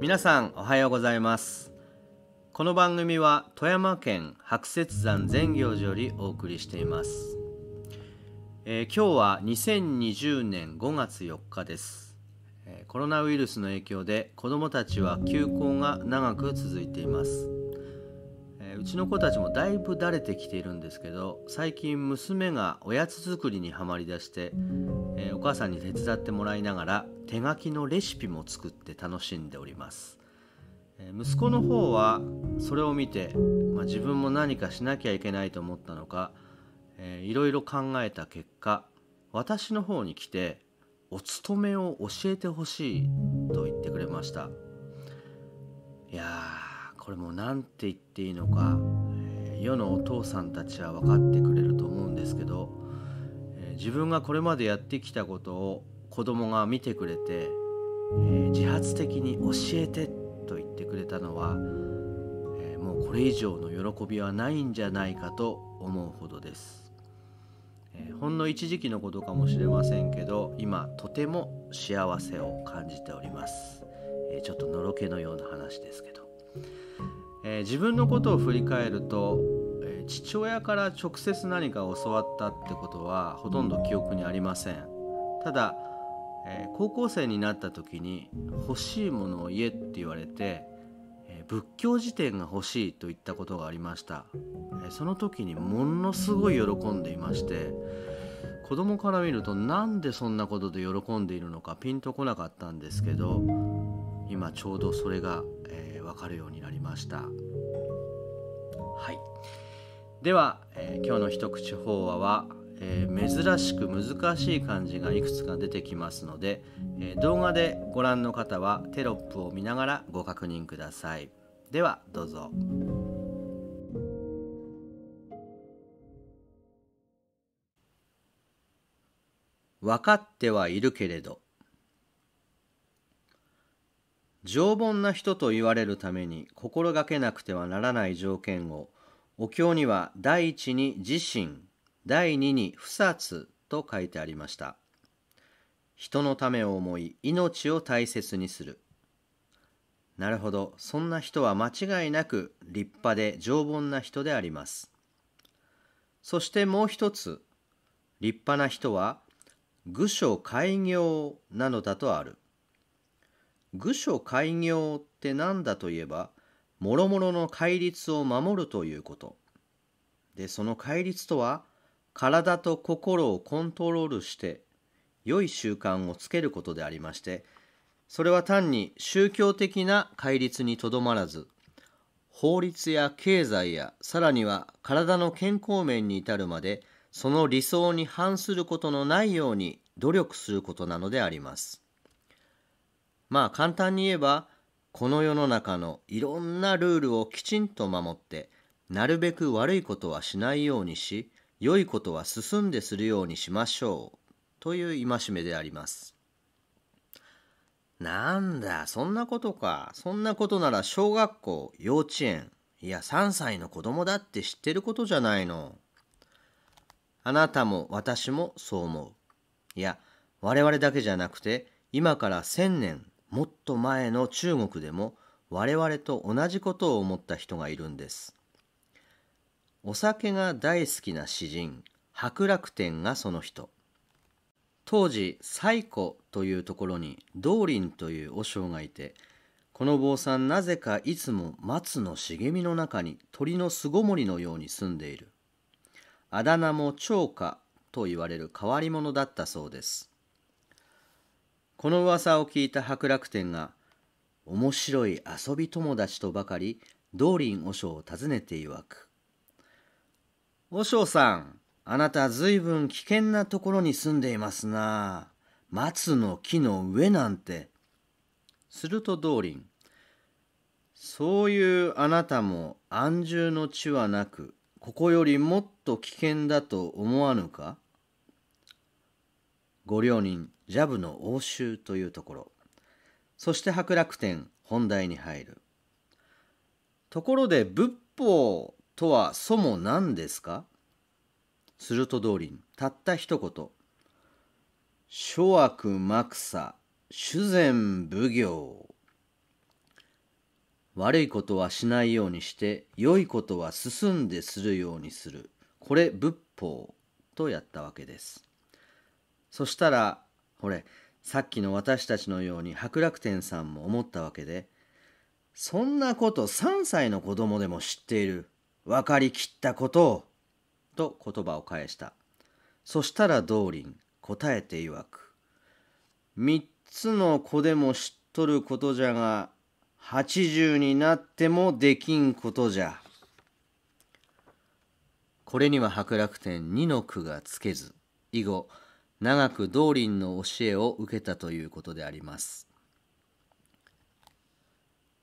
皆さんおはようございます。この番組は富山県白雪山善行寺よりお送りしています、えー、今日は2020年5月4日です、え、コロナウイルスの影響で子どもたちは休校が長く続いています。うちの子たちもだいぶだれてきているんですけど最近娘がおやつ作りにはまりだして、えー、お母さんに手伝ってもらいながら手書きのレシピも作って楽しんでおります、えー、息子の方はそれを見て、まあ、自分も何かしなきゃいけないと思ったのか、えー、いろいろ考えた結果私の方に来てお勤めを教えてほしいと言ってくれました。いやこれも何て言っていいのか、え、世のお父さんたちは分かってくれると思うんですけど、え、自分がこれまでやってきたことを子供が見てくれて、え、自発的に教えてと言ってくれたのは、えもうこれ以上の喜びはないんじゃないかと思うほどです。ほんの一時期のことかもしれませんけど今とても幸せを感じております、えちょっとのろけのような話ですけど。えー、自分のことを振り返ると、えー、父親から直接何か教わったってことはほとんど記憶にありません。ただ、えー、高校生になった時に欲しいものを言えって言われて、え仏教辞典が欲しいと言ったことがありました、えその時にものすごい喜んでいまして子供から見るとなんでそんなことで喜んでいるのかピンとこなかったんですけど今ちょうどそれが、えー、分かるようになりました。はい。では、えー、今日の一口法話は、えー、珍しく難しい漢字がいくつか出てきますので、え動画でご覧の方はテロップを見ながらご確認ください。ではどうぞ。分かってはいるけれど常凡な人と言われるために心がけなくてはならない条件をお経には第一に自身第二に不殺と書いてありました。人のためを思い命を大切にする。なるほどそんな人は間違いなく立派で常凡な人であります。そしてもう一つ立派な人は愚書開業なのだとある。愚書開業って何だといえば、もろもろの戒律を守るということ。で、その戒律とは、体と心をコントロールして、良い習慣をつけることでありまして、それは単に宗教的な戒律にとどまらず、法律や経済やさらには体の健康面に至るまでその理想に反することのないように努力することなのであります。まあ簡単に言えばこの世の中のいろんなルールをきちんと守ってなるべく悪いことはしないようにし良いことは進んでするようにしましょう。という戒めであります。なんだそんなことか。そんなことなら小学校幼稚園いや3歳の子供だって知ってることじゃないの。あなたも私もそう思う。いや我々だけじゃなくて今から千年もっと前の中国でも我々と同じことを思った人がいるんです。お酒が大好きな詩人白楽天がその人。当時西湖というところに道林という和尚がいてこの坊さんなぜかいつも松の茂みの中に鳥の巣ごもりのように住んでいるあだ名も長歌と言われる変わり者だったそうですこの噂を聞いた白楽天が面白い遊び友達とばかり道林和尚を訪ねて曰く「和尚さんあなたずいぶん危険なところに住んでいますな。松の木の上なんて」すると道林そういうあなたも安住の地はなくここよりもっと危険だと思わぬか？ご両人ジャブの応酬というところ。そして白楽天本題に入る。ところで仏法とはそも何ですか？すると通りたった一言。諸悪幕差修善奉行。悪いことはしないようにして良いことは進んでするようにする。これ仏法とやったわけです。そしたらほれさっきの私たちのように白楽天さんも思ったわけでそんなこと3歳の子供でも知っている分かりきったことをと言葉を返した。そしたら道林答えて曰く。三つの子でも知っとることじゃが80になってもできんことじゃ。これには白楽天二の句がつけず。以後長く道林の教えを受けたということであります。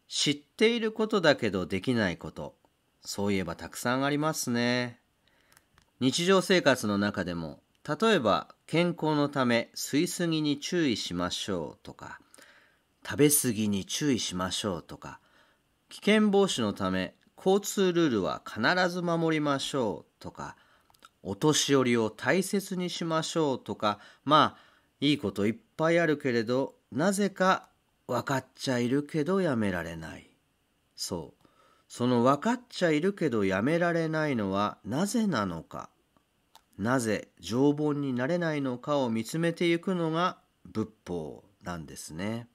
知っていることだけどできないことそういえばたくさんありますね。日常生活の中でも例えば健康のため吸い過ぎに注意しましょうとか食べ過ぎに注意しましょうとか危険防止のため交通ルールは必ず守りましょうとかお年寄りを大切にしましょうとかまあいいこといっぱいあるけれどなぜか分かっちゃいるけどやめられない。そう。その分かっちゃいるけどやめられないのはなぜなのか。なぜ常凡になれないのかを見つめていくのが仏法なんですね。